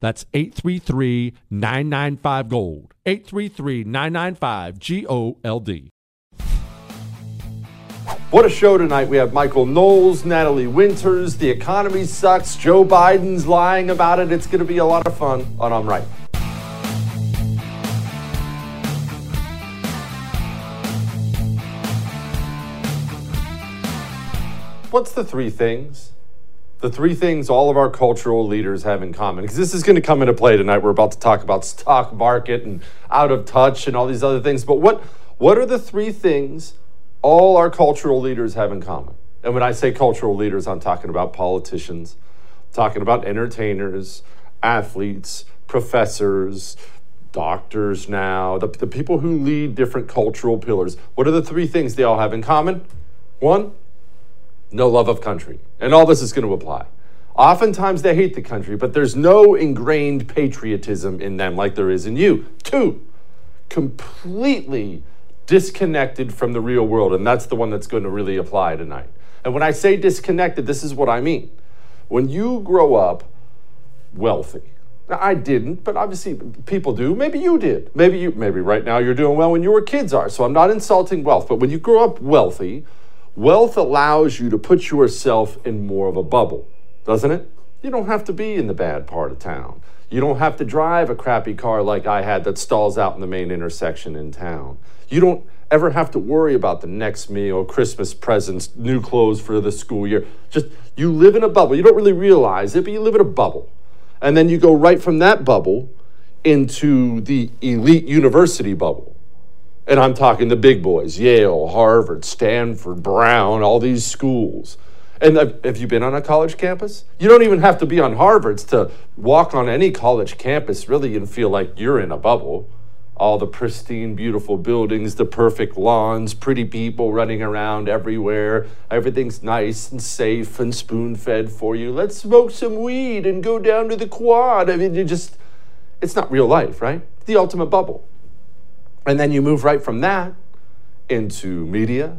That's 833 995 Gold. 833 995 G O L D. What a show tonight. We have Michael Knowles, Natalie Winters. The economy sucks. Joe Biden's lying about it. It's going to be a lot of fun on I'm Right. What's the three things? The three things all of our cultural leaders have in common. Because this is going to come into play tonight. We're about to talk about stock market and out of touch and all these other things. But what, what are the three things all our cultural leaders have in common? And when I say cultural leaders, I'm talking about politicians, talking about entertainers, athletes, professors, doctors now, the, the people who lead different cultural pillars. What are the three things they all have in common? One, no love of country. And all this is going to apply. Oftentimes they hate the country, but there's no ingrained patriotism in them like there is in you. Two, completely disconnected from the real world. And that's the one that's going to really apply tonight. And when I say disconnected, this is what I mean. When you grow up wealthy, now, I didn't, but obviously people do. Maybe you did. Maybe you maybe right now you're doing well when your kids are. So I'm not insulting wealth, but when you grow up wealthy, Wealth allows you to put yourself in more of a bubble, doesn't it? You don't have to be in the bad part of town. You don't have to drive a crappy car like I had that stalls out in the main intersection in town. You don't ever have to worry about the next meal, Christmas presents, new clothes for the school year. Just you live in a bubble. You don't really realize it, but you live in a bubble. And then you go right from that bubble into the elite university bubble and I'm talking the big boys Yale, Harvard, Stanford, Brown, all these schools. And have you been on a college campus? You don't even have to be on Harvard's to walk on any college campus, really, and feel like you're in a bubble. All the pristine, beautiful buildings, the perfect lawns, pretty people running around everywhere. Everything's nice and safe and spoon fed for you. Let's smoke some weed and go down to the quad. I mean, you just, it's not real life, right? The ultimate bubble. And then you move right from that into media,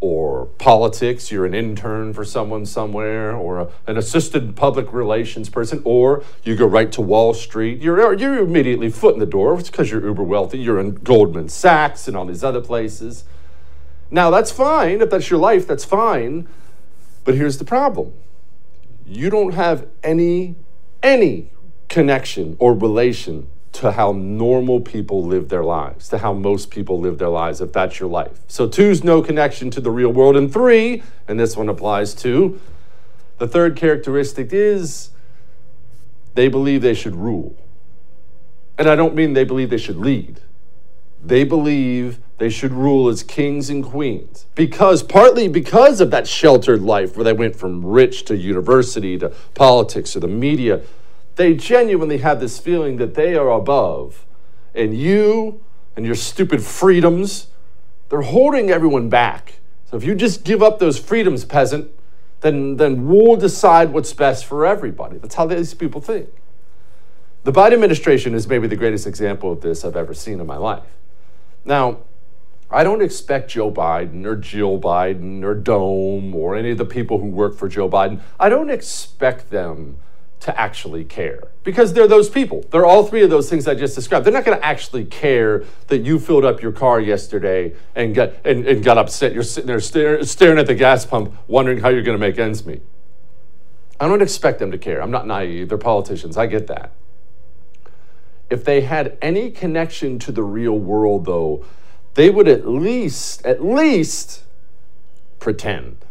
or politics, you're an intern for someone somewhere, or a, an assistant public relations person, or you go right to Wall Street. You're, you're immediately foot in the door. Because you're uber wealthy. You're in Goldman Sachs and all these other places. Now, that's fine. If that's your life, that's fine. But here's the problem you don't have any, any connection or relation to how normal people live their lives, to how most people live their lives, if that's your life. So, two's no connection to the real world. And three, and this one applies to, the third characteristic is they believe they should rule. And I don't mean they believe they should lead. They believe they should rule as kings and queens because partly because of that sheltered life where they went from rich to university to politics to the media they genuinely have this feeling that they are above. And you and your stupid freedoms, they're holding everyone back. So if you just give up those freedoms, peasant, then, then we'll decide what's best for everybody. That's how these people think. The Biden administration is maybe the greatest example of this I've ever seen in my life. Now, I don't expect Joe Biden or Jill Biden or Dome or any of the people who work for Joe Biden, I don't expect them to actually care because they're those people. They're all three of those things I just described. They're not going to actually care that you filled up your car yesterday and got and, and got upset. You're sitting there stare, staring at the gas pump, wondering how you're going to make ends meet. I don't expect them to care. I'm not naive. They're politicians. I get that. If they had any connection to the real world, though, they would at least, at least pretend,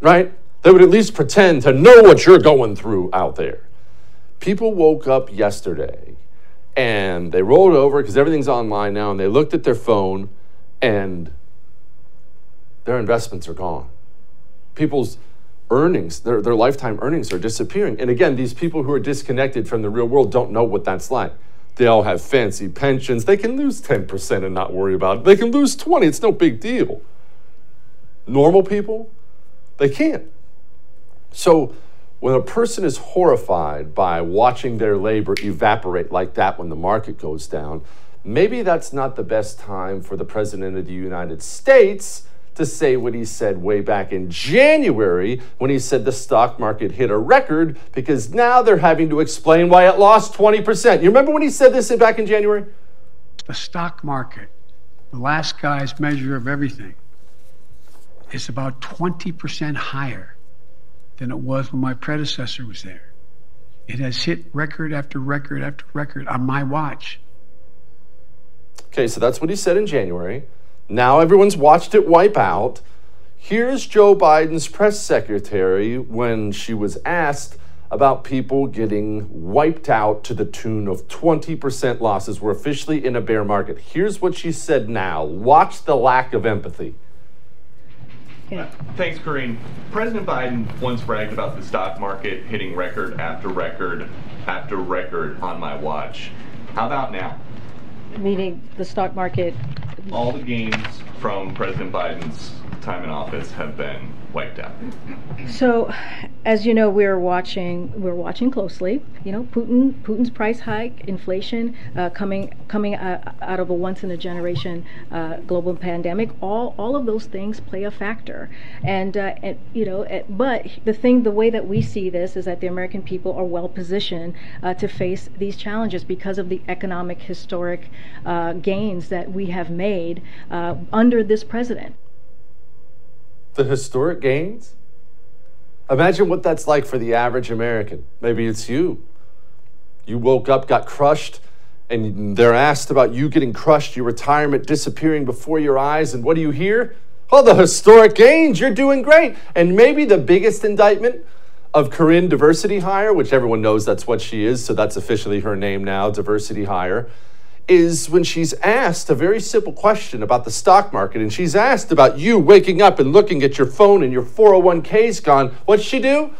right? They would at least pretend to know what you're going through out there. People woke up yesterday and they rolled over because everything's online now and they looked at their phone and their investments are gone. People's earnings, their, their lifetime earnings are disappearing. And again, these people who are disconnected from the real world don't know what that's like. They all have fancy pensions. They can lose 10% and not worry about it. They can lose 20. It's no big deal. Normal people, they can't. So when a person is horrified by watching their labor evaporate like that when the market goes down, maybe that's not the best time for the President of the United States to say what he said way back in January when he said the stock market hit a record because now they're having to explain why it lost 20%. You remember when he said this back in January? The stock market, the last guy's measure of everything, is about 20% higher than it was when my predecessor was there. It has hit record after record after record on my watch. Okay, so that's what he said in January. Now everyone's watched it wipe out. Here's Joe Biden's press secretary when she was asked about people getting wiped out to the tune of 20% losses. We're officially in a bear market. Here's what she said now. Watch the lack of empathy. Thanks, Karine. President Biden once bragged about the stock market hitting record after record after record on my watch. How about now? Meaning the stock market? All the gains from President Biden's time in office have been wiped out. So, as you know, we're watching we're watching closely. You know, Putin Putin's price hike, inflation uh, coming coming uh, out of a once in a generation uh, global pandemic. All all of those things play a factor. And, uh, and you know, but the thing, the way that we see this is that the American people are well positioned uh, to face these challenges because of the economic historic uh, gains that we have made under this president the historic gains? Imagine what that's like for the average American. Maybe it's you. You woke up, got crushed, and they're asked about you getting crushed, your retirement disappearing before your eyes, and what do you hear? Oh, the historic gains, you're doing great. And maybe the biggest indictment of Karine Diversity Hire, which everyone knows that's what she is, so that's officially her name now, Diversity Hire is when she's asked a very simple question about the stock market, and she's asked about you waking up and looking at your phone and your 401k's gone. What's she do?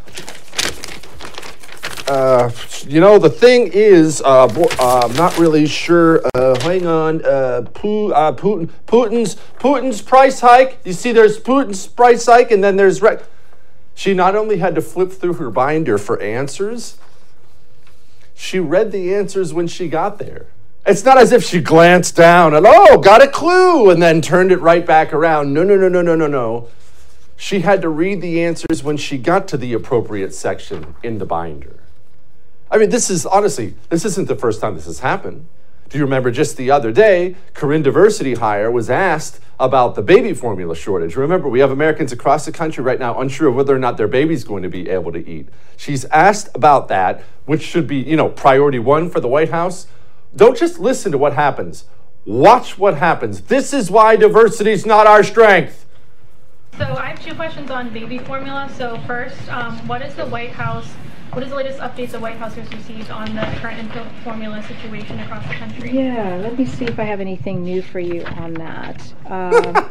Uh, you know, the thing is, uh, uh, I'm not really sure. Uh, hang on, uh, Putin, Putin's Putin's price hike. You see, there's Putin's price hike, and then there's. Re- she not only had to flip through her binder for answers, she read the answers when she got there. It's not as if she glanced down and, oh, got a clue, and then turned it right back around. No, no, no, no, no, no, no. She had to read the answers when she got to the appropriate section in the binder. I mean, this is honestly, this isn't the first time this has happened. Do you remember just the other day, Karine Diversity Hire was asked about the baby formula shortage. Remember, we have Americans across the country right now unsure of whether or not their baby's going to be able to eat. She's asked about that, which should be, you know, priority one for the White House. Don't just listen to what happens. Watch what happens. This is why diversity is not our strength. So I have two questions on baby formula. So first, um, what is the White House what is the latest updates the White House has received on the current infant formula situation across the country? Yeah, let me see if I have anything new for you on that. Um,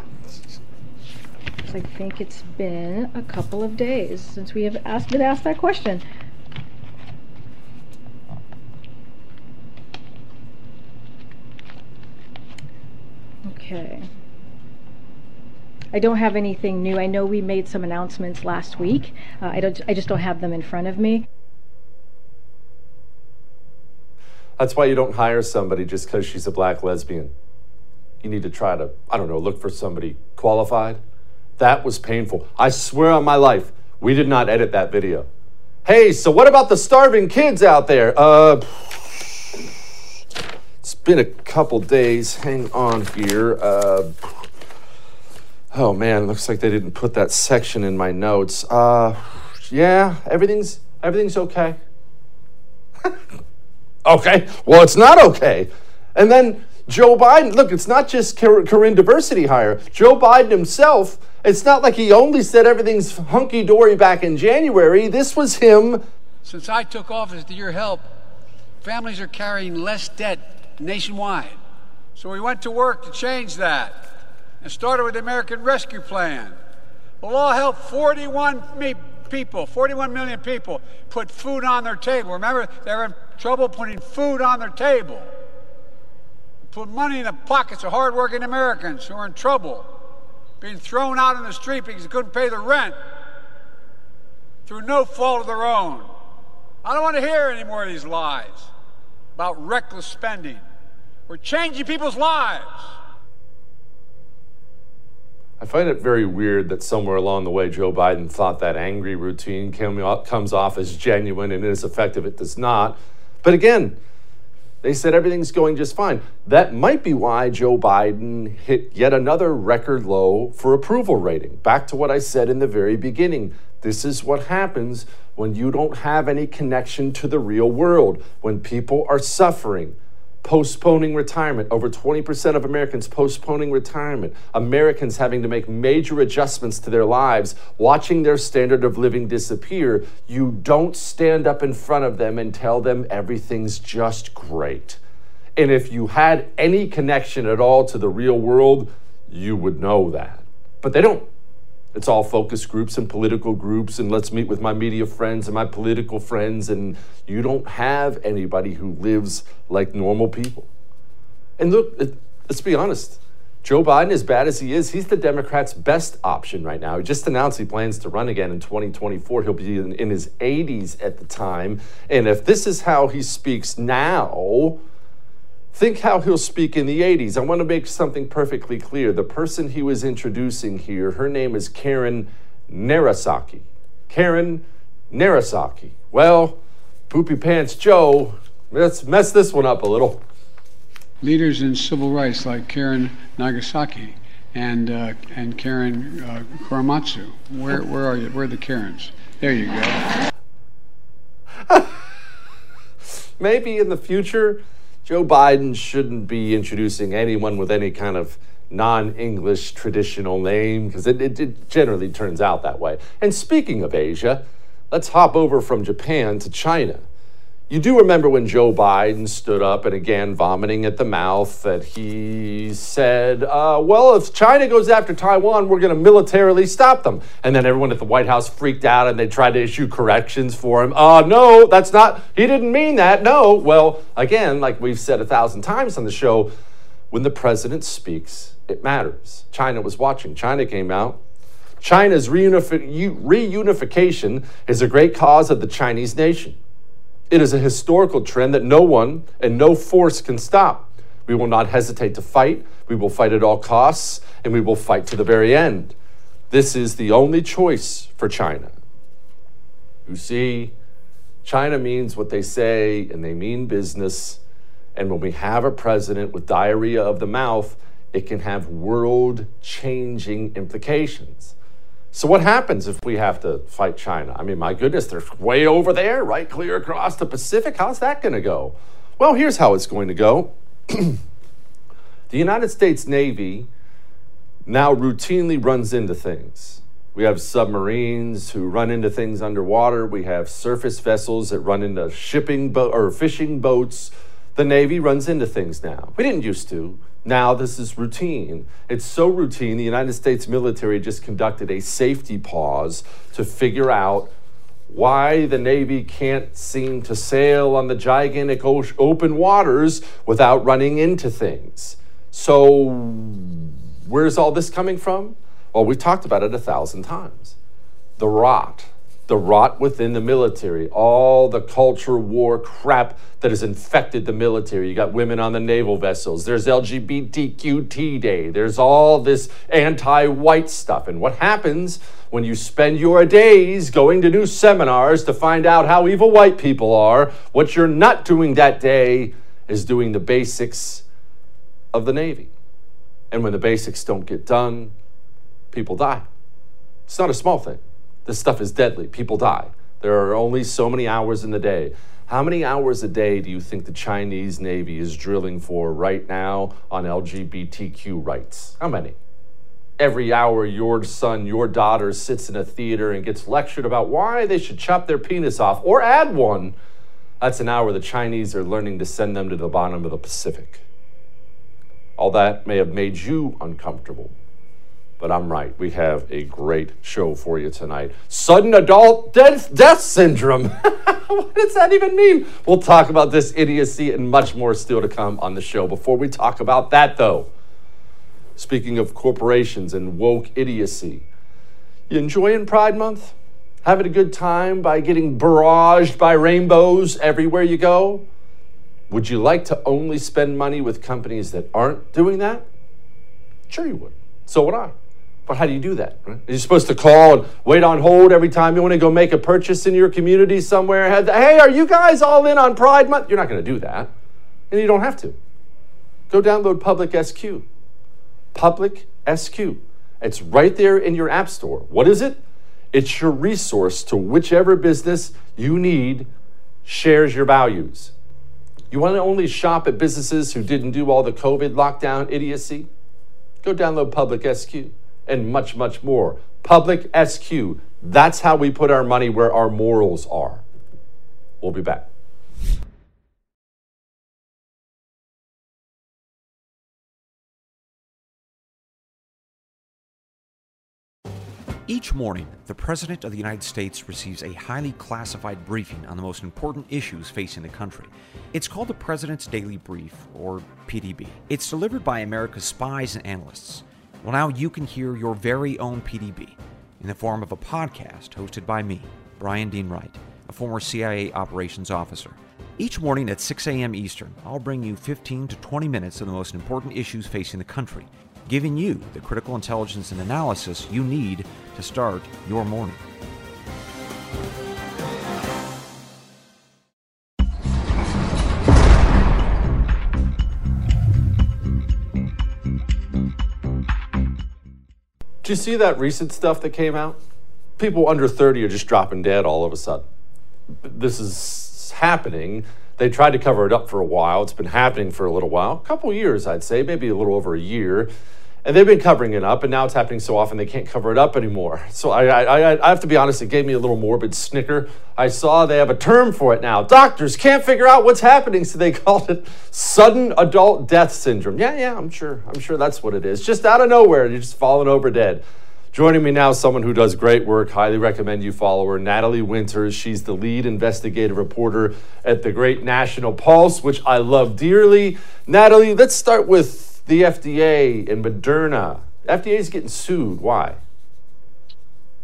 I think it's been a couple of days since we have asked, been asked that question. Okay. I don't have anything new. I know we made some announcements last week. Uh, I don't. I just don't have them in front of me. That's why you don't hire somebody just because she's a black lesbian. You need to try to, I don't know, look for somebody qualified. That was painful. I swear on my life, we did not edit that video. Hey, so what about the starving kids out there? Uh, it's been a couple days. Hang on here. Uh, oh man, looks like they didn't put that section in my notes. Uh, yeah, everything's everything's okay. Okay, well, it's not okay. And then Joe Biden, look, it's not just Karine Diversity Hire. Joe Biden himself, it's not like he only said everything's hunky dory back in January. This was him. Since I took office, to your help, families are carrying less debt nationwide. So we went to work to change that and started with the American Rescue Plan. The law helped 41 people, 41 million people, put food on their table. Remember, they were in trouble putting food on their table. Put money in the pockets of hardworking Americans who are in trouble, being thrown out in the street because they couldn't pay the rent through no fault of their own. I don't want to hear any more of these lies about reckless spending. We're changing people's lives. I find it very weird that somewhere along the way Joe Biden thought that angry routine comes off as genuine and is effective. It does not. But again, they said everything's going just fine. That might be why Joe Biden hit yet another record low for approval rating. Back to what I said in the very beginning. This is what happens when you don't have any connection to the real world, when people are suffering postponing retirement. Over 20% of Americans postponing retirement. Americans having to make major adjustments to their lives, watching their standard of living disappear. You don't stand up in front of them and tell them everything's just great. And if you had any connection at all to the real world, you would know that. But they don't. It's all focus groups and political groups, and let's meet with my media friends and my political friends, and you don't have anybody who lives like normal people. And look, let's be honest. Joe Biden, as bad as he is, he's the Democrats' best option right now. He just announced he plans to run again in 2024. He'll be in, in his 80s at the time. And if this is how he speaks now, Think how he'll speak in the 80s. I want to make something perfectly clear. The person he was introducing here, her name is Karen Narasaki. Karen Narasaki. Well, Poopy Pants Joe, let's mess this one up a little. Leaders in civil rights like Karen Nagasaki and uh, and Karen uh, Korematsu. Where where are you? Where are the Karens? There you go. Maybe in the future Joe Biden shouldn't be introducing anyone with any kind of non English traditional name because it, it, it, generally turns out that way. And speaking of Asia, let's hop over from Japan to China. You do remember when Joe Biden stood up and again vomiting at the mouth that he said, uh, well, if China goes after Taiwan, we're going to militarily stop them. And then everyone at the White House freaked out and they tried to issue corrections for him. Uh, no, that's not, he didn't mean that. No. Well, again, like we've said a thousand times on the show, when the president speaks, it matters. China was watching. China came out. China's reunification is a great cause of the Chinese nation. It is a historical trend that no one and no force can stop. We will not hesitate to fight. We will fight at all costs, and we will fight to the very end. This is the only choice for China. You see, China means what they say, and they mean business. And when we have a president with diarrhea of the mouth, it can have world changing implications. So, what happens if we have to fight China? I mean, my goodness, they're way over there, right? Clear across the Pacific. How's that going to go? Well, here's how it's going to go the United States Navy now routinely runs into things. We have submarines who run into things underwater. We have surface vessels that run into shipping bo- or fishing boats. The Navy runs into things now. We didn't used to. Now this is routine. It's so routine, the United States military just conducted a safety pause to figure out why the Navy can't seem to sail on the gigantic open waters without running into things. So, where's all this coming from? Well, we've talked about it a thousand times. The rot the rot within the military, all the culture war crap that has infected the military. You got women on the naval vessels, there's LGBTQT Day, there's all this anti white stuff. And what happens when you spend your days going to new seminars to find out how evil white people are? What you're not doing that day is doing the basics of the Navy. And when the basics don't get done, people die. It's not a small thing. This stuff is deadly. People die. There are only so many hours in the day. How many hours a day do you think the Chinese Navy is drilling for right now on LGBTQ rights? How many? Every hour your son, your daughter sits in a theater and gets lectured about why they should chop their penis off or add one, that's an hour the Chinese are learning to send them to the bottom of the Pacific. All that may have made you uncomfortable. But I'm right. We have a great show for you tonight. Sudden adult death, death syndrome. what does that even mean? We'll talk about this idiocy and much more still to come on the show. Before we talk about that, though, speaking of corporations and woke idiocy, you enjoying Pride Month? Having a good time by getting barraged by rainbows everywhere you go? Would you like to only spend money with companies that aren't doing that? Sure, you would. So would I. But how do you do that? Right? You're supposed to call and wait on hold every time you want to go make a purchase in your community somewhere. Hey, are you guys all in on Pride Month? You're not going to do that. And you don't have to. Go download Public SQ. Public SQ. It's right there in your App Store. What is it? It's your resource to whichever business you need shares your values. You want to only shop at businesses who didn't do all the COVID lockdown idiocy? Go download Public SQ and much, much more. Public SQ. That's how we put our money where our morals are. We'll be back. Each morning, the President of the United States receives a highly classified briefing on the most important issues facing the country. It's called the President's Daily Brief, or PDB. It's delivered by America's spies and analysts. Well, now you can hear your very own PDB in the form of a podcast hosted by me, Brian Dean Wright, a former CIA operations officer. Each morning at 6 a.m. Eastern, I'll bring you 15 to 20 minutes of the most important issues facing the country, giving you the critical intelligence and analysis you need to start your morning. Did you see that recent stuff that came out? People under 30 are just dropping dead all of a sudden. This is happening. They tried to cover it up for a while. It's been happening for a little while, a couple years, I'd say, maybe a little over a year. And they've been covering it up, and now it's happening so often they can't cover it up anymore. So I, I, I have to be honest, it gave me a little morbid snicker. I saw they have a term for it now. Doctors can't figure out what's happening, so they called it sudden adult death syndrome. Yeah, yeah, I'm sure. I'm sure that's what it is. Just out of nowhere, you're just falling over dead. Joining me now, someone who does great work. Highly recommend you follow her, Natalie Winters. She's the lead investigative reporter at the Great National Pulse, which I love dearly. Natalie, let's start with the, FDA, and Moderna. FDA is getting sued. Why?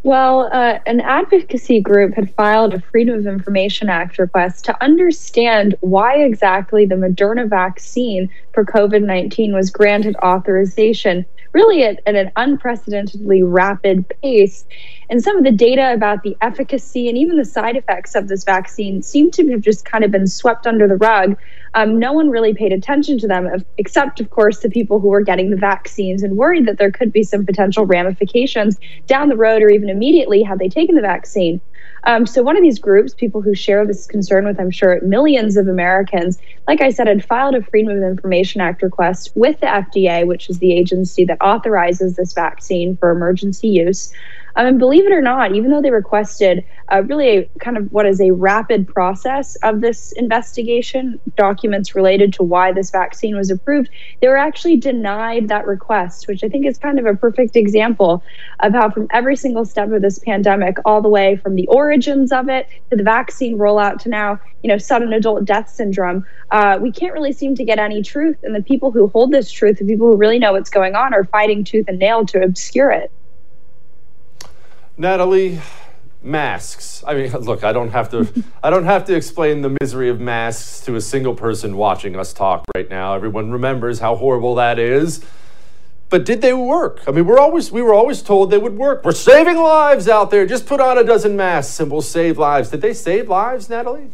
Well, uh, an advocacy group had filed a Freedom of Information Act request to understand why exactly the Moderna vaccine for COVID 19 was granted authorization, really at, at, an unprecedentedly rapid pace. And some of the data about the efficacy and even the side effects of this vaccine seem to have just kind of been swept under the rug um, no one really paid attention to them, except, of course, the people who were getting the vaccines and worried that there could be some potential ramifications down the road or even immediately had they taken the vaccine. Um, so, one of these groups, people who share this concern with, I'm sure, millions of Americans, like I said, had filed a Freedom of Information Act request with the FDA, which is the agency that authorizes this vaccine for emergency use. Um, and believe it or not, even though they requested uh, really a, kind of what is a rapid process of this investigation, documents related to why this vaccine was approved, they were actually denied that request, which I think is kind of a perfect example of how, from every single step of this pandemic, all the way from the origins of it to the vaccine rollout to now, you know, sudden adult death syndrome, uh, we can't really seem to get any truth. And the people who hold this truth, the people who really know what's going on, are fighting tooth and nail to obscure it. Natalie, masks. I mean, look, I don't have to I don't have to explain the misery of masks to a single person watching us talk right now. Everyone remembers how horrible that is. But did they work? I mean, we're always we were always told they would work. We're saving lives out there. Just put on a dozen masks and we'll save lives. Did they save lives, Natalie?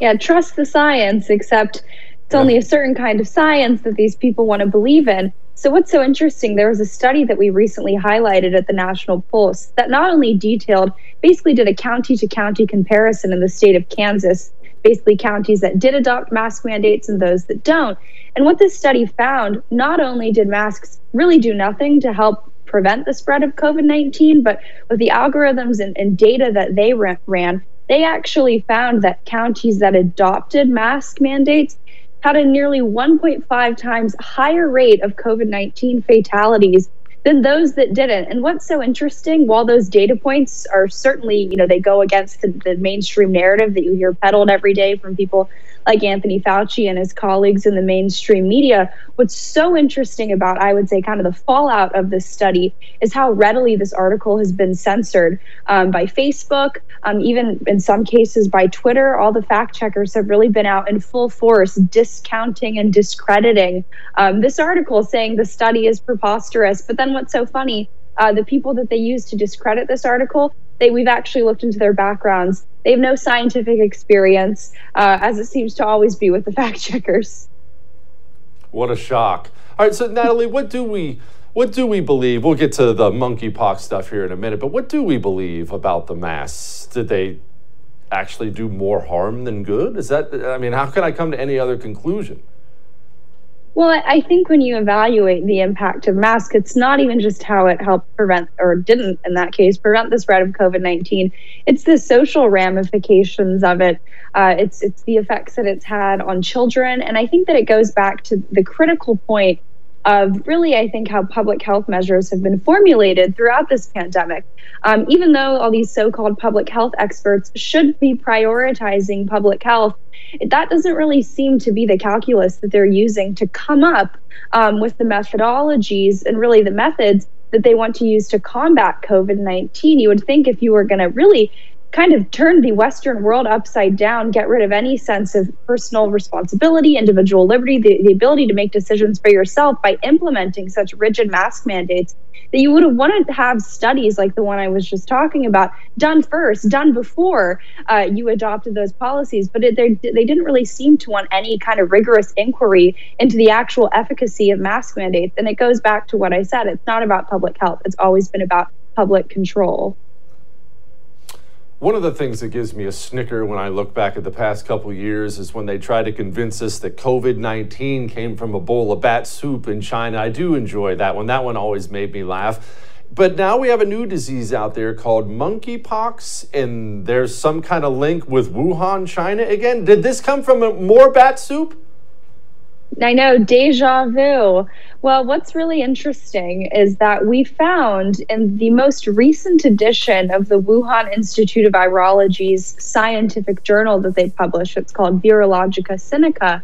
Yeah, trust the science, except it's yeah. only a certain kind of science that these people want to believe in. So, what's so interesting, there was a study that we recently highlighted at the National Pulse that not only detailed, basically did a county to county comparison in the state of Kansas, basically counties that did adopt mask mandates and those that don't. And what this study found, not only did masks really do nothing to help prevent the spread of COVID 19, but with the algorithms and, and data that they ran, they actually found that counties that adopted mask mandates had a nearly 1.5 times higher rate of COVID 19 fatalities than those that didn't. And what's so interesting, while those data points are certainly, you know, they go against the, the mainstream narrative that you hear peddled every day from people like Anthony Fauci and his colleagues in the mainstream media. What's so interesting about, I would say, kind of the fallout of this study is how readily this article has been censored um, by Facebook, um, even in some cases by Twitter. All the fact checkers have really been out in full force discounting and discrediting um, this article, saying the study is preposterous. But then what's so funny? Uh, the people that they use to discredit this article, they we've actually looked into their backgrounds they have no scientific experience, uh, as it seems to always be with the fact checkers. What a shock! All right, so Natalie, what do we what do we believe? We'll get to the monkeypox stuff here in a minute, but what do we believe about the masks? Did they actually do more harm than good? Is that I mean, how can I come to any other conclusion? Well, I think when you evaluate the impact of masks, it's not even just how it helped prevent, or didn't in that case, prevent the spread of COVID 19. It's the social ramifications of it. Uh, it's, it's the effects that it's had on children. And I think that it goes back to the critical point of really, I think, how public health measures have been formulated throughout this pandemic. Um, even though all these so called public health experts should be prioritizing public health, that doesn't really seem to be the calculus that they're using to come up um, with the methodologies and really the methods that they want to use to combat COVID 19. You would think if you were going to really kind of turn the Western world upside down, get rid of any sense of personal responsibility, individual liberty, the, the ability to make decisions for yourself by implementing such rigid mask mandates, that you would have wanted to have studies like the one I was just talking about done first, done before uh, you adopted those policies. But it, they didn't really seem to want any kind of rigorous inquiry into the actual efficacy of mask mandates. And it goes back to what I said it's not about public health, it's always been about public control. One of the things that gives me a snicker when I look back at the past couple years is when they try to convince us that COVID 19 came from a bowl of bat soup in China. I do enjoy that one. That one always made me laugh. But now we have a new disease out there called monkeypox, and there's some kind of link with Wuhan, China again. Did this come from more bat soup? I know, deja vu. Well, what's really interesting is that we found in the most recent edition of the Wuhan Institute of Virology's scientific journal that they published, it's called Virologica Sinica,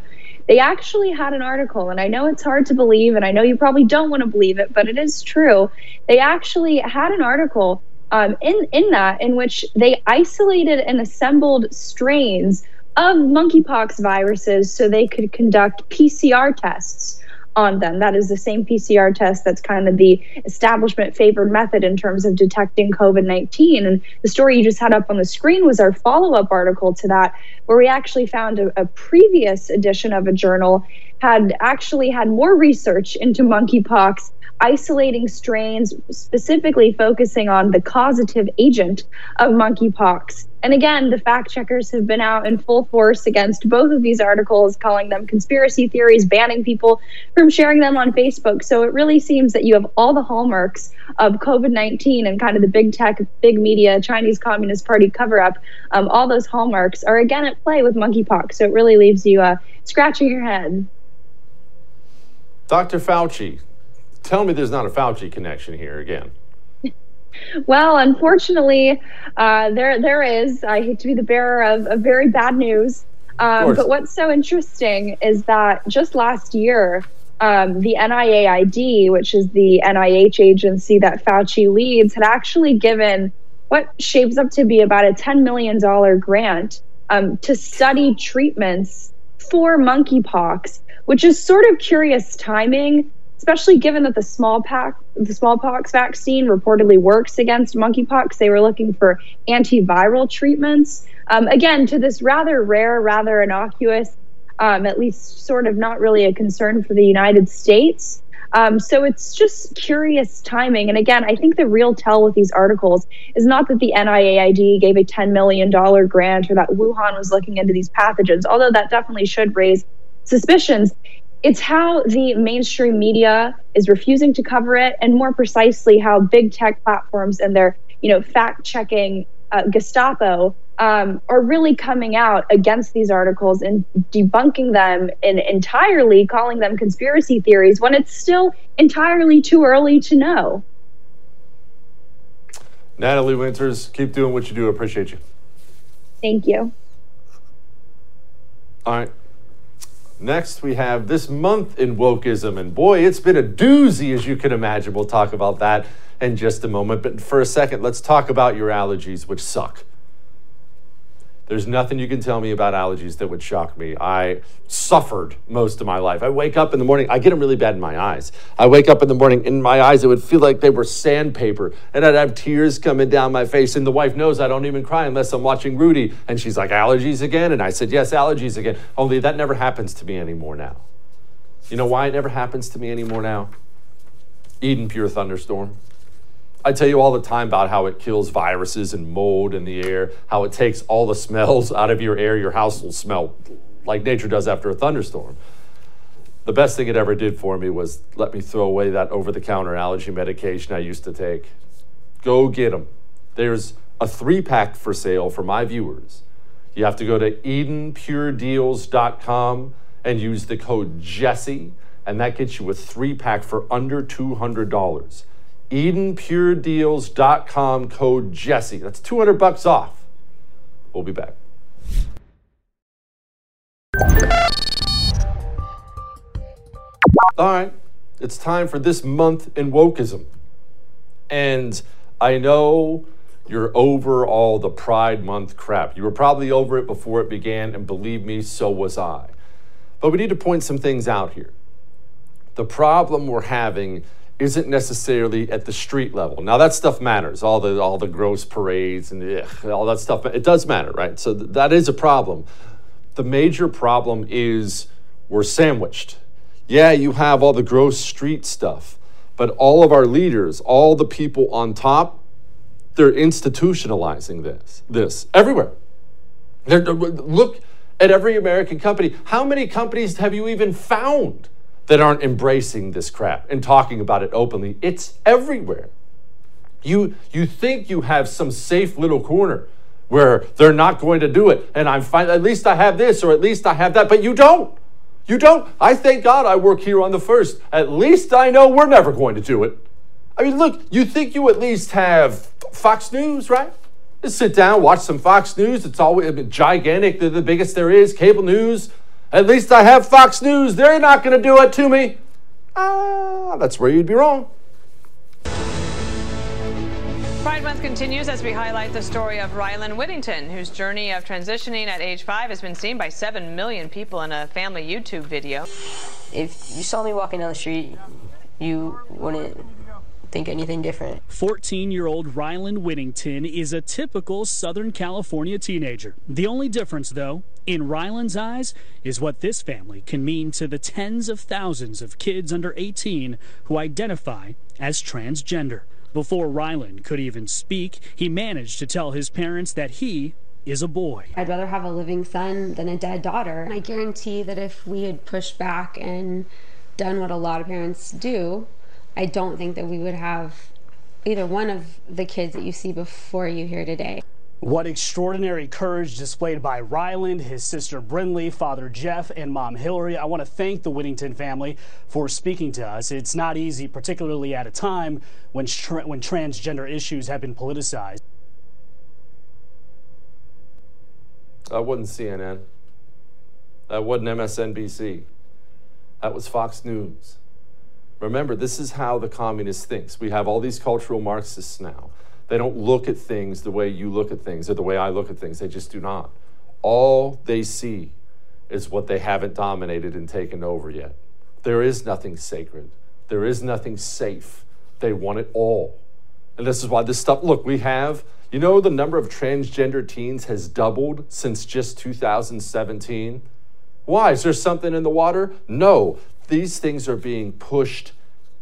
they actually had an article, and I know it's hard to believe, and I know you probably don't want to believe it, but it is true. They actually had an article um, in in that in which they isolated and assembled strains of monkeypox viruses so they could conduct PCR tests on them. That is the same PCR test that's kind of the establishment favored method in terms of detecting COVID 19. And the story you just had up on the screen was our follow up article to that, where we actually found a, a previous edition of a journal had actually had more research into monkeypox isolating strains, specifically focusing on the causative agent of monkeypox. And again, the fact checkers have been out in full force against both of these articles, calling them conspiracy theories, banning people from sharing them on Facebook. So it really seems that you have all the hallmarks of COVID 19 and kind of the big tech, big media, Chinese Communist Party cover up. Um, all those hallmarks are again at play with monkeypox. So it really leaves you uh, scratching your head. Dr. Fauci, tell me there's not a Fauci connection here again. Well, unfortunately, uh, there there is. I hate to be the bearer of, of very bad news, um, but what's so interesting is that just last year, um, the NIAID, which is the NIH agency that Fauci leads, had actually given what shapes up to be about a $10 million grant um, to study treatments for monkeypox, which is sort of curious timing especially given that the smallpox the smallpox vaccine reportedly works against monkeypox. They were looking for antiviral treatments. Um, again, to this rather rare, rather innocuous, um, at least sort of not really a concern for the United States. Um, so it's just curious timing. And again, I think the real tell with these articles is not that the NIAID gave a $10 million grant or that Wuhan was looking into these pathogens, although that definitely should raise suspicions it's how the mainstream media is refusing to cover it and more precisely how big tech platforms and their you know fact checking uh, gestapo um, are really coming out against these articles and debunking them and entirely calling them conspiracy theories when it's still entirely too early to know. Natalie winters keep doing what you do. Appreciate you. Thank you. All right Next, we have this month in wokeism. And boy, it's been a doozy, as you can imagine. We'll talk about that in just a moment. But for a second, let's talk about your allergies, which suck. There's nothing you can tell me about allergies that would shock me. I suffered most of my life. I wake up in the morning, I get them really bad in my eyes. I wake up in the morning, in my eyes, it would feel like they were sandpaper, and I'd have tears coming down my face. And the wife knows I don't even cry unless I'm watching Rudy. And she's like, Allergies again? And I said, Yes, allergies again. Only that never happens to me anymore now. You know why it never happens to me anymore now? Eden Pure Thunderstorm. I tell you all the time about how it kills viruses and mold in the air, how it takes all the smells out of your air. Your house will smell like nature does after a thunderstorm. The best thing it ever did for me was let me throw away that over the counter allergy medication I used to take. Go get them. There's a three pack for sale for my viewers. You have to go to EdenPureDeals.com and use the code Jesse, and that gets you a three pack for under $200. EdenPureDeals.com code Jesse. That's 200 bucks off. We'll be back. All right, it's time for this month in wokeism. And I know you're over all the Pride Month crap. You were probably over it before it began, and believe me, so was I. But we need to point some things out here. The problem we're having isn't necessarily at the street level. Now that stuff matters. All the all the gross parades and ugh, all that stuff. It does matter, right? So th- that is a problem. The major problem is we're sandwiched. Yeah, you have all the gross street stuff, but all of our leaders, all the people on top, they're institutionalizing this. This everywhere. They're, look at every American company. How many companies have you even found? That aren't embracing this crap and talking about it openly. It's everywhere. You, you think you have some safe little corner where they're not going to do it, and I'm fine. At least I have this, or at least I have that, but you don't. You don't. I thank God I work here on the first. At least I know we're never going to do it. I mean, look, you think you at least have Fox News, right? Just sit down, watch some Fox News. It's always gigantic, they're the biggest there is, cable news. At least I have Fox News. They're not going to do it to me. Ah, that's where you'd be wrong. Pride Month continues as we highlight the story of Rylan Whittington, whose journey of transitioning at age five has been seen by 7 million people in a family YouTube video. If you saw me walking down the street, you wouldn't think anything different. 14 year old Rylan Whittington is a typical Southern California teenager. The only difference, though, in Rylan's eyes, is what this family can mean to the tens of thousands of kids under 18 who identify as transgender. Before Rylan could even speak, he managed to tell his parents that he is a boy. I'd rather have a living son than a dead daughter. I guarantee that if we had pushed back and done what a lot of parents do, I don't think that we would have either one of the kids that you see before you here today. What extraordinary courage displayed by Ryland, his sister Brinley, father Jeff, and mom Hillary. I want to thank the Whittington family for speaking to us. It's not easy, particularly at a time when, tra when transgender issues have been politicized. That wasn't CNN. That wasn't MSNBC. That was Fox News. Remember, this is how the communist thinks. We have all these cultural Marxists now they don't look at things the way you look at things or the way I look at things. They just do not. All they see is what they haven't dominated and taken over yet. There is nothing sacred, there is nothing safe. They want it all. And this is why this stuff, look, we have, you know, the number of transgender teens has doubled since just 2017. Why? Is there something in the water? No. These things are being pushed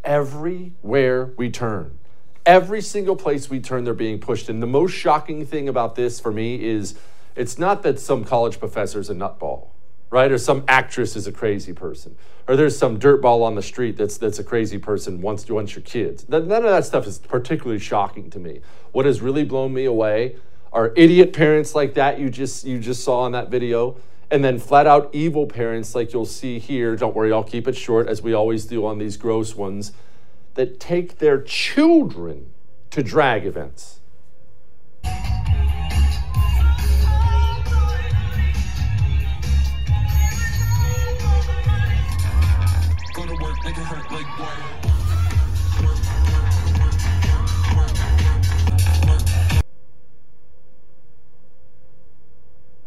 everywhere we turn. Every single place we turn, they're being pushed. And the most shocking thing about this for me is it's not that some college professor is a nutball, right? Or some actress is a crazy person. Or there's some dirtball on the street that's, that's a crazy person once, once your kids. None of that stuff is particularly shocking to me. What has really blown me away are idiot parents like that you just, you just saw in that video and then flat out evil parents like you'll see here. Don't worry, I'll keep it short as we always do on these gross ones that take their children to drag events.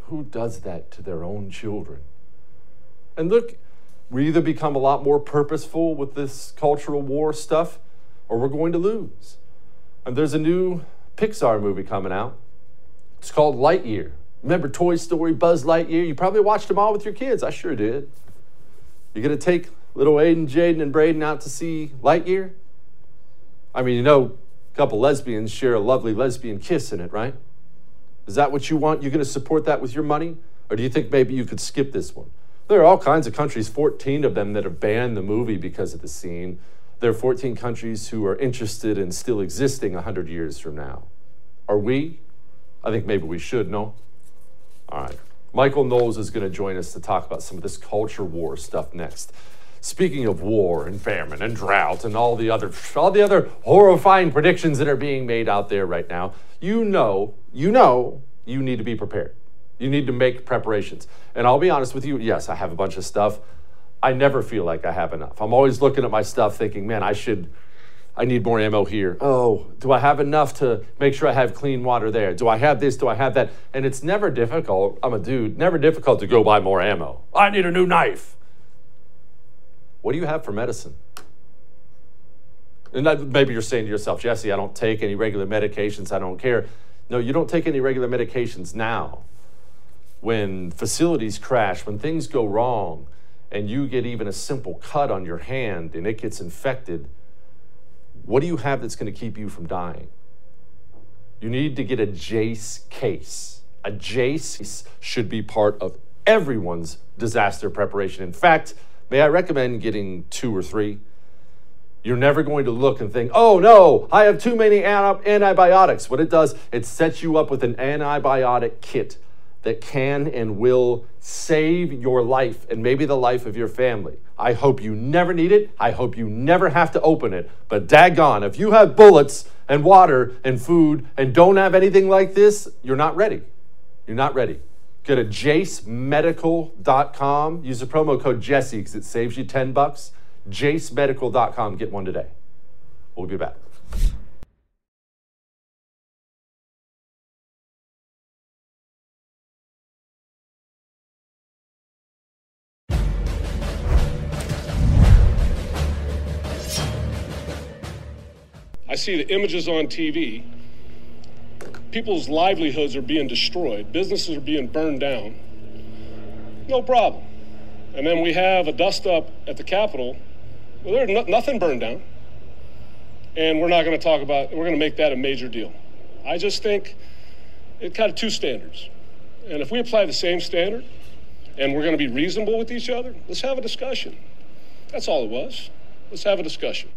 Who does that to their own children? And look, we either become a lot more purposeful with this cultural war stuff or we're going to lose. And there's a new Pixar movie coming out. It's called Lightyear. Remember Toy Story, Buzz Lightyear? You probably watched them all with your kids. I sure did. You're going to take little Aiden, Jaden, and Braden out to see Lightyear? I mean, you know, a couple lesbians share a lovely lesbian kiss in it, right? Is that what you want? You're going to support that with your money? Or do you think maybe you could skip this one? There are all kinds of countries, 14 of them, that have banned the movie because of the scene. There are 14 countries who are interested in still existing 100 years from now. Are we? I think maybe we should, no? All right. Michael Knowles is going to join us to talk about some of this culture war stuff next. Speaking of war and famine and drought and all the other all the other horrifying predictions that are being made out there right now, you know, you know, you need to be prepared. You need to make preparations. And I'll be honest with you, yes, I have a bunch of stuff. I never feel like I have enough. I'm always looking at my stuff thinking, man, I should, I need more ammo here. Oh, do I have enough to make sure I have clean water there? Do I have this? Do I have that? And it's never difficult. I'm a dude, never difficult to go buy more ammo. I need a new knife. What do you have for medicine? And that, maybe you're saying to yourself, Jesse, I don't take any regular medications. I don't care. No, you don't take any regular medications now when facilities crash, when things go wrong, and you get even a simple cut on your hand and it gets infected, what do you have that's going to keep you from dying? You need to get a Jase case. A Jase should be part of everyone's disaster preparation. In fact, may I recommend getting two or three? You're never going to look and think, oh no, I have too many antibiotics. What it does, it sets you up with an antibiotic kit that can and will save your life and maybe the life of your family. I hope you never need it. I hope you never have to open it. But daggone, if you have bullets and water and food and don't have anything like this, you're not ready. You're not ready. Go to jasemedical.com. Use the promo code Jesse because it saves you 10 bucks. jasemedical.com. Get one today. We'll be back. I see the images on TV People's livelihoods are being destroyed, businesses are being burned down. No problem. And then we have a dust up at the Capitol. Well, there's no, nothing burned down. And we're not going to talk about, we're going to make that a major deal. I just think it kind of two standards. And if we apply the same standard and we're going to be reasonable with each other, let's have a discussion. That's all it was. Let's have a discussion.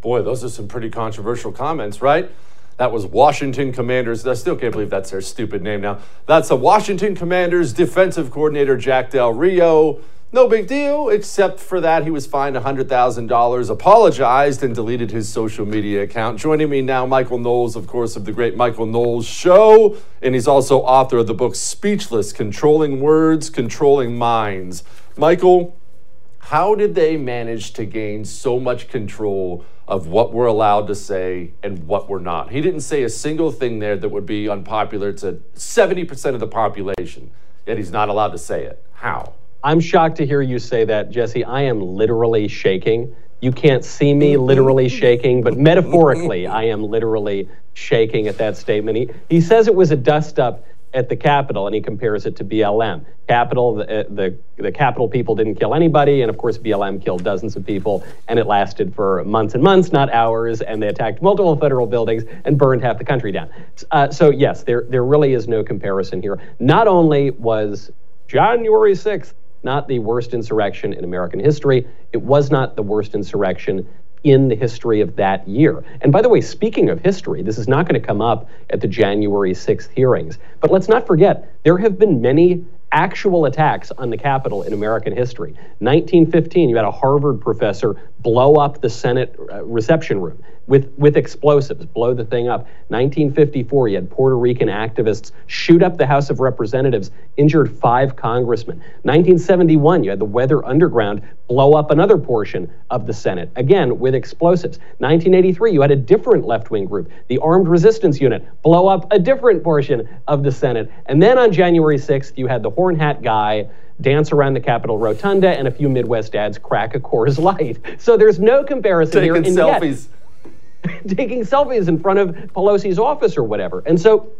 Boy, those are some pretty controversial comments, right? That was Washington Commanders. I still can't believe that's their stupid name now. That's the Washington Commanders defensive coordinator, Jack Del Rio. No big deal, except for that he was fined $100,000, apologized, and deleted his social media account. Joining me now, Michael Knowles, of course, of the great Michael Knowles Show, and he's also author of the book Speechless Controlling Words, Controlling Minds. Michael, how did they manage to gain so much control of what we're allowed to say and what we're not? He didn't say a single thing there that would be unpopular to 70% of the population, yet he's not allowed to say it. How? I'm shocked to hear you say that, Jesse. I am literally shaking. You can't see me literally shaking, but metaphorically, I am literally shaking at that statement. He, he says it was a dust up at the Capitol, and he compares it to BLM. Capitol, the, the, the Capitol people didn't kill anybody, and of course BLM killed dozens of people, and it lasted for months and months, not hours, and they attacked multiple federal buildings and burned half the country down. Uh, so yes, there there really is no comparison here. Not only was January 6th not the worst insurrection in American history, it was not the worst insurrection in the history of that year. And by the way, speaking of history, this is not going to come up at the January 6th hearings. But let's not forget, there have been many actual attacks on the Capitol in American history. 1915, you had a Harvard professor blow up the Senate uh, reception room with, with explosives, blow the thing up. 1954, you had Puerto Rican activists shoot up the House of Representatives, injured five congressmen. 1971, you had the Weather Underground blow up another portion of the Senate, again with explosives. 1983, you had a different left wing group, the Armed Resistance Unit, blow up a different portion of the Senate. And then on January 6th, you had the Horn Hat Guy dance around the Capitol Rotunda, and a few Midwest dads crack a Coors Light. So there's no comparison Taking here. selfies. Yet, taking selfies in front of Pelosi's office or whatever. And so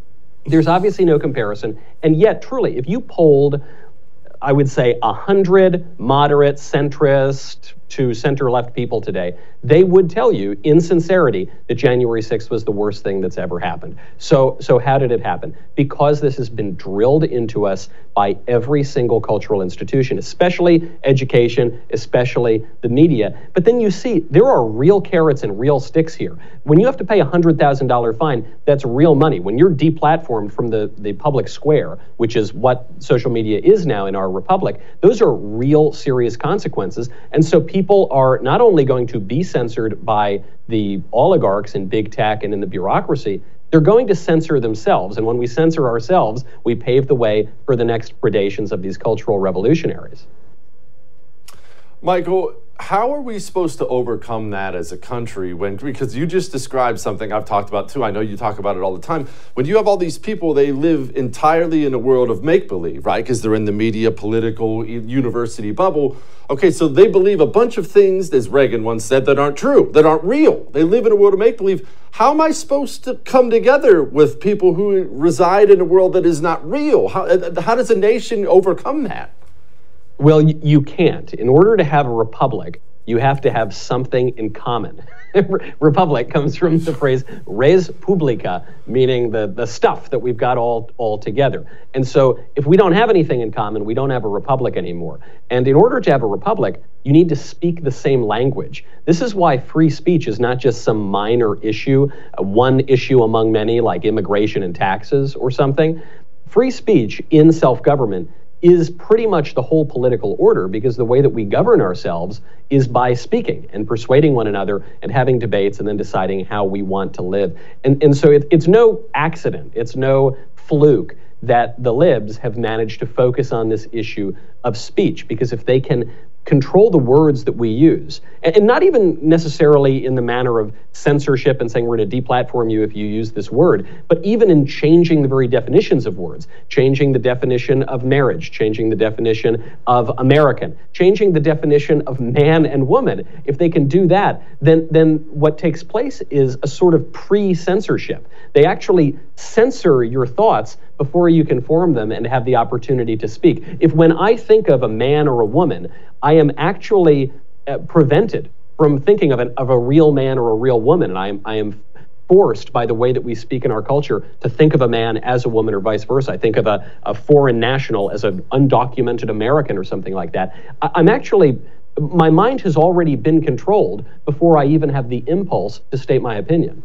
there's obviously no comparison. And yet, truly, if you polled, I would say, 100 moderate, centrist, to center left people today, they would tell you in sincerity that January 6th was the worst thing that's ever happened. So, so how did it happen? Because this has been drilled into us by every single cultural institution, especially education, especially the media. But then you see there are real carrots and real sticks here. When you have to pay a $100,000 fine, that's real money. When you're deplatformed from the, the public square, which is what social media is now in our republic, those are real serious consequences. And so people people are not only going to be censored by the oligarchs in big tech and in the bureaucracy, they're going to censor themselves. And when we censor ourselves, we pave the way for the next predations of these cultural revolutionaries. Michael, how are we supposed to overcome that as a country when because you just described something I've talked about too. I know you talk about it all the time. When you have all these people, they live entirely in a world of make believe, right? Because they're in the media, political, university bubble. Okay, so they believe a bunch of things, as Reagan once said, that aren't true, that aren't real. They live in a world of make believe. How am I supposed to come together with people who reside in a world that is not real? How, uh, uh, how does a nation overcome that? Well, you can't. In order to have a republic, you have to have something in common. republic comes from the phrase res publica, meaning the, the stuff that we've got all, all together. And so if we don't have anything in common, we don't have a republic anymore. And in order to have a republic, you need to speak the same language. This is why free speech is not just some minor issue, uh, one issue among many, like immigration and taxes or something. Free speech in self government is pretty much the whole political order because the way that we govern ourselves is by speaking and persuading one another and having debates and then deciding how we want to live. And, and so it, it's no accident, it's no fluke that the libs have managed to focus on this issue of speech because if they can control the words that we use. And, and, not even necessarily in the manner of censorship and saying we're going to deplatform you if you use this word, but even in changing the very definitions of words, changing the definition of marriage, changing the definition of American, changing the definition of man and woman. If they can do that, then, then what takes place is a sort of pre censorship. They actually censor your thoughts before you can form them and have the opportunity to speak. If when I think of a man or a woman, I am actually uh, prevented from thinking of, an, of a real man or a real woman, and I am, I am forced by the way that we speak in our culture to think of a man as a woman or vice versa. I think of a, a foreign national as an undocumented American or something like that. I, I'm actually, my mind has already been controlled before I even have the impulse to state my opinion.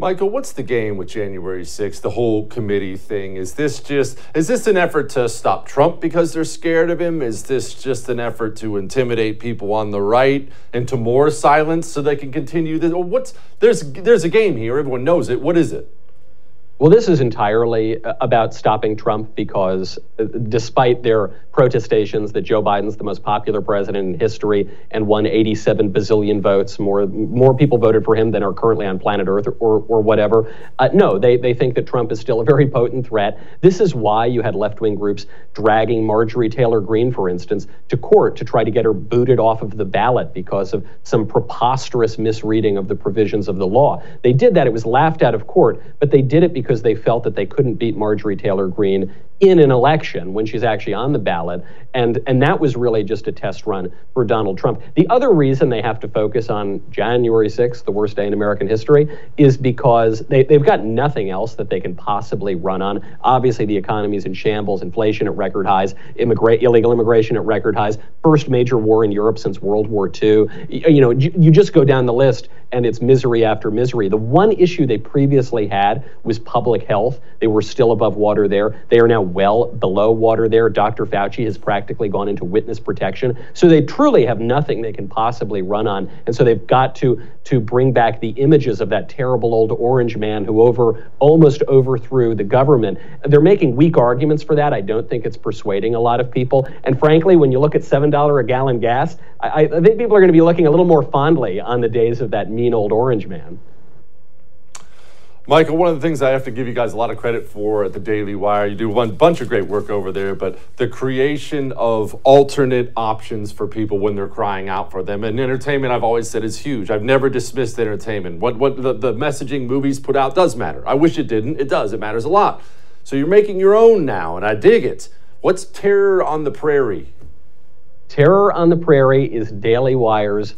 Michael, what's the game with January 6th, the whole committee thing? Is this just is this an effort to stop Trump because they're scared of him? Is this just an effort to intimidate people on the right into more silence so they can continue this? What's there's there's a game here. Everyone knows it. What is it? Well, this is entirely uh, about stopping Trump because uh, despite their protestations that Joe Biden's the most popular president in history and won 87 bazillion votes, more more people voted for him than are currently on planet Earth or, or, whatever. Uh, no, they, they think that Trump is still a very potent threat. This is why you had left wing groups dragging Marjorie Taylor Greene, for instance, to court to try to get her booted off of the ballot because of some preposterous misreading of the provisions of the law. They did that. It was laughed out of court, but they did it because because they felt that they couldn't beat Marjorie Taylor Greene in an election when she's actually on the ballot. And, and that was really just a test run for Donald Trump. The other reason they have to focus on January 6th, the worst day in American history, is because they, they've got nothing else that they can possibly run on. Obviously, the economy is in shambles, inflation at record highs, immigra- illegal immigration at record highs, first major war in Europe since World War II. You, you know, you, you just go down the list and it's misery after misery. The one issue they previously had was public health. They were still above water there. They are now well below water there. Dr. Fauci has practically gone into witness protection. So they truly have nothing they can possibly run on. And so they've got to to bring back the images of that terrible old orange man who over almost overthrew the government. They're making weak arguments for that. I don't think it's persuading a lot of people. And frankly, when you look at $7 a gallon gas, I, I think people are going to be looking a little more fondly on the days of that mean old orange man. Michael, one of the things I have to give you guys a lot of credit for at the Daily Wire, you do one bunch of great work over there, but the creation of alternate options for people when they're crying out for them. And entertainment, I've always said, is huge. I've never dismissed entertainment. What, what the, the messaging movies put out does matter. I wish it didn't. It does. It matters a lot. So you're making your own now, and I dig it. What's Terror on the Prairie? Terror on the Prairie is Daily Wire's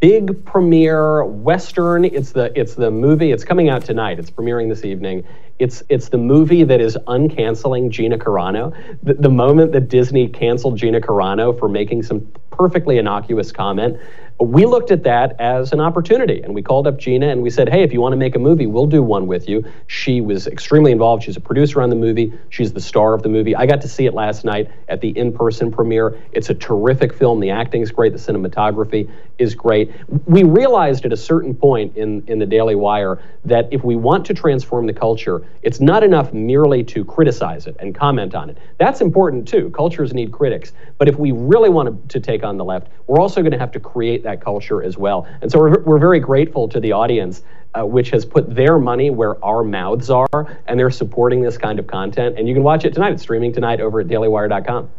big premiere western. It's the it's the movie. It's coming out tonight. It's premiering this evening. It's it's the movie that is uncanceling Gina Carano. The, the moment that Disney canceled Gina Carano for making some perfectly innocuous comment, we looked at that as an opportunity and we called up Gina and we said, hey, if you want to make a movie, we'll do one with you. She was extremely involved. She's a producer on the movie, she's the star of the movie. I got to see it last night at the in person premiere. It's a terrific film. The acting is great, the cinematography is great. We realized at a certain point in, in the Daily Wire that if we want to transform the culture, it's not enough merely to criticize it and comment on it. That's important too. Cultures need critics. But if we really want to take on the left, we're also going to have to create that culture as well. And so we're, we're very grateful to the audience, uh, which has put their money where our mouths are, and they're supporting this kind of content. And you can watch it tonight. It's streaming tonight over at dailywire.com.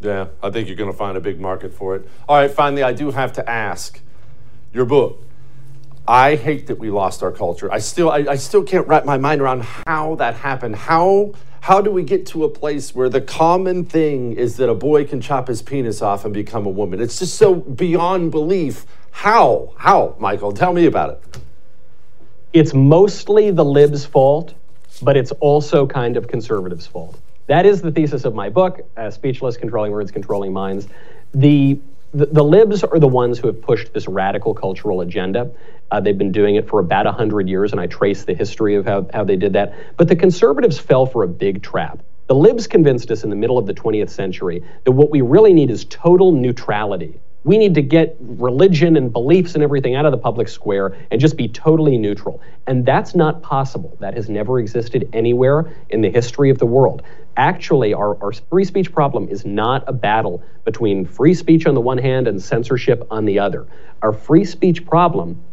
Yeah, I think you're going to find a big market for it. All right, finally, I do have to ask your book. I hate that we lost our culture. I still, I, I still can't wrap my mind around how that happened. How how do we get to a place where the common thing is that a boy can chop his penis off and become a woman? It's just so beyond belief. How? How, Michael? Tell me about it. It's mostly the libs' fault, but it's also kind of conservatives' fault. That is the thesis of my book, uh, Speechless Controlling Words, Controlling Minds. The the, the, libs are the ones who have pushed this radical cultural agenda. Uh, they've been doing it for about 100 years, and I trace the history of how, how they did that. But the conservatives fell for a big trap. The libs convinced us in the middle of the 20th century that what we really need is total neutrality We need to get religion and beliefs and everything out of the public square and just be totally neutral. And that's not possible. That has never existed anywhere in the history of the world. Actually, our, our free speech problem is not a battle between free speech on the one hand and censorship on the other. Our free speech problem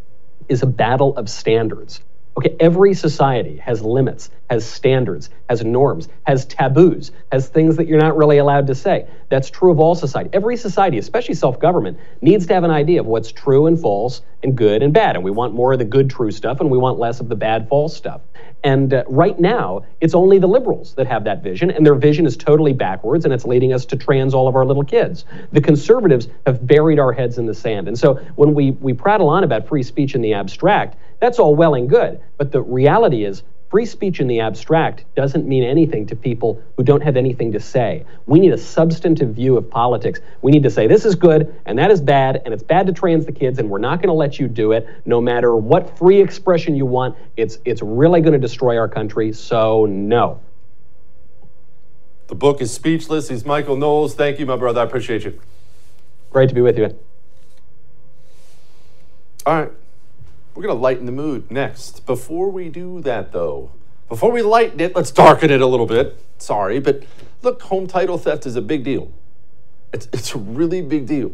is a battle of standards. Okay, every society has limits, has standards, has norms, has taboos, has things that you're not really allowed to say. That's true of all society. Every society, especially self government, needs to have an idea of what's true and false and good and bad. And we want more of the good, true stuff and we want less of the bad, false stuff. And uh, right now, it's only the liberals that have that vision, and their vision is totally backwards, and it's leading us to trans all of our little kids. The conservatives have buried our heads in the sand. And so when we, we prattle on about free speech in the abstract, that's all well and good. But the reality is, free speech in the abstract doesn't mean anything to people who don't have anything to say. We need a substantive view of politics. We need to say this is good and that is bad, and it's bad to trans the kids, and we're not going to let you do it, no matter what free expression you want. It's it's really going to destroy our country. So no. The book is Speechless. He's Michael Knowles. Thank you, my brother. I appreciate you. Great to be with you. All right. We're going to lighten the mood next. Before we do that, though, before we lighten it, let's darken it a little bit. Sorry, but look, home title theft is a big deal. It's, it's a really big deal.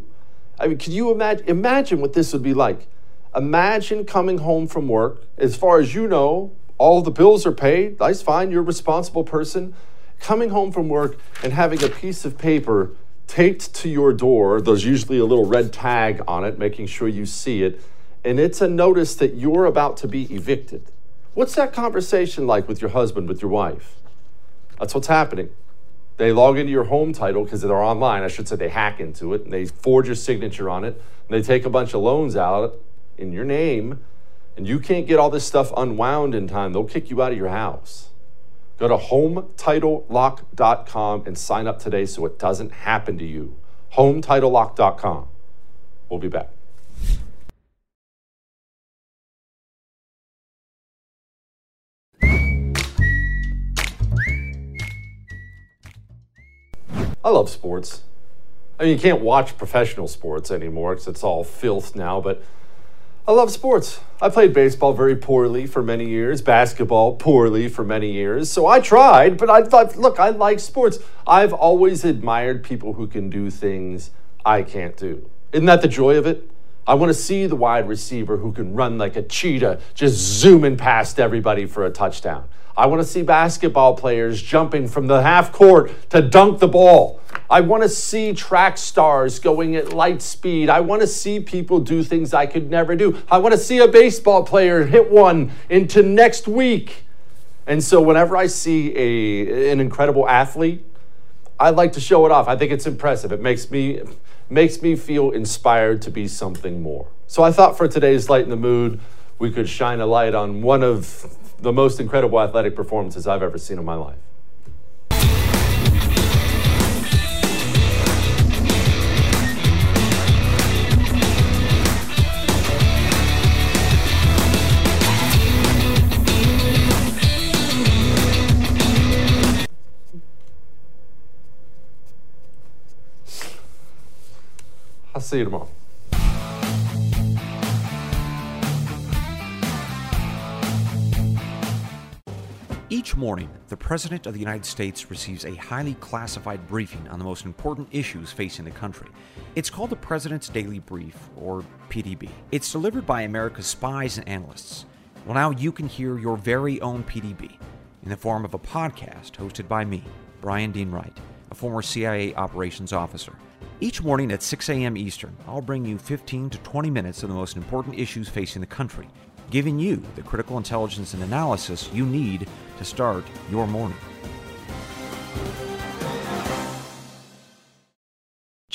I mean, can you imagine, imagine what this would be like? Imagine coming home from work. As far as you know, all the bills are paid. That's fine. You're a responsible person. Coming home from work and having a piece of paper taped to your door. There's usually a little red tag on it, making sure you see it and it's a notice that you're about to be evicted. What's that conversation like with your husband, with your wife? That's what's happening. They log into your home title because they're online. I should say they hack into it and they forge your signature on it. And they take a bunch of loans out in your name, and you can't get all this stuff unwound in time. They'll kick you out of your house. Go to hometitlelock.com and sign up today so it doesn't happen to you. Hometitlelock.com. We'll be back. I love sports. I mean, you can't watch professional sports anymore because it's all filth now, but I love sports. I played baseball very poorly for many years, basketball poorly for many years. So I tried, but I thought, look, I like sports. I've always admired people who can do things I can't do. Isn't that the joy of it? I want to see the wide receiver who can run like a cheetah, just zooming past everybody for a touchdown. I want to see basketball players jumping from the half court to dunk the ball. I want to see track stars going at light speed. I want to see people do things I could never do. I want to see a baseball player hit one into next week. And so whenever I see a, an incredible athlete, I like to show it off. I think it's impressive. It makes me makes me feel inspired to be something more. So I thought for today's Lighten the Mood, we could shine a light on one of the most incredible athletic performances I've ever seen in my life. I'll see you tomorrow. Each morning, the President of the United States receives a highly classified briefing on the most important issues facing the country. It's called the President's Daily Brief, or PDB. It's delivered by America's spies and analysts. Well, now you can hear your very own PDB in the form of a podcast hosted by me, Brian Dean Wright, a former CIA operations officer. Each morning at 6 a.m. Eastern, I'll bring you 15 to 20 minutes of the most important issues facing the country giving you the critical intelligence and analysis you need to start your morning.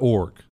org.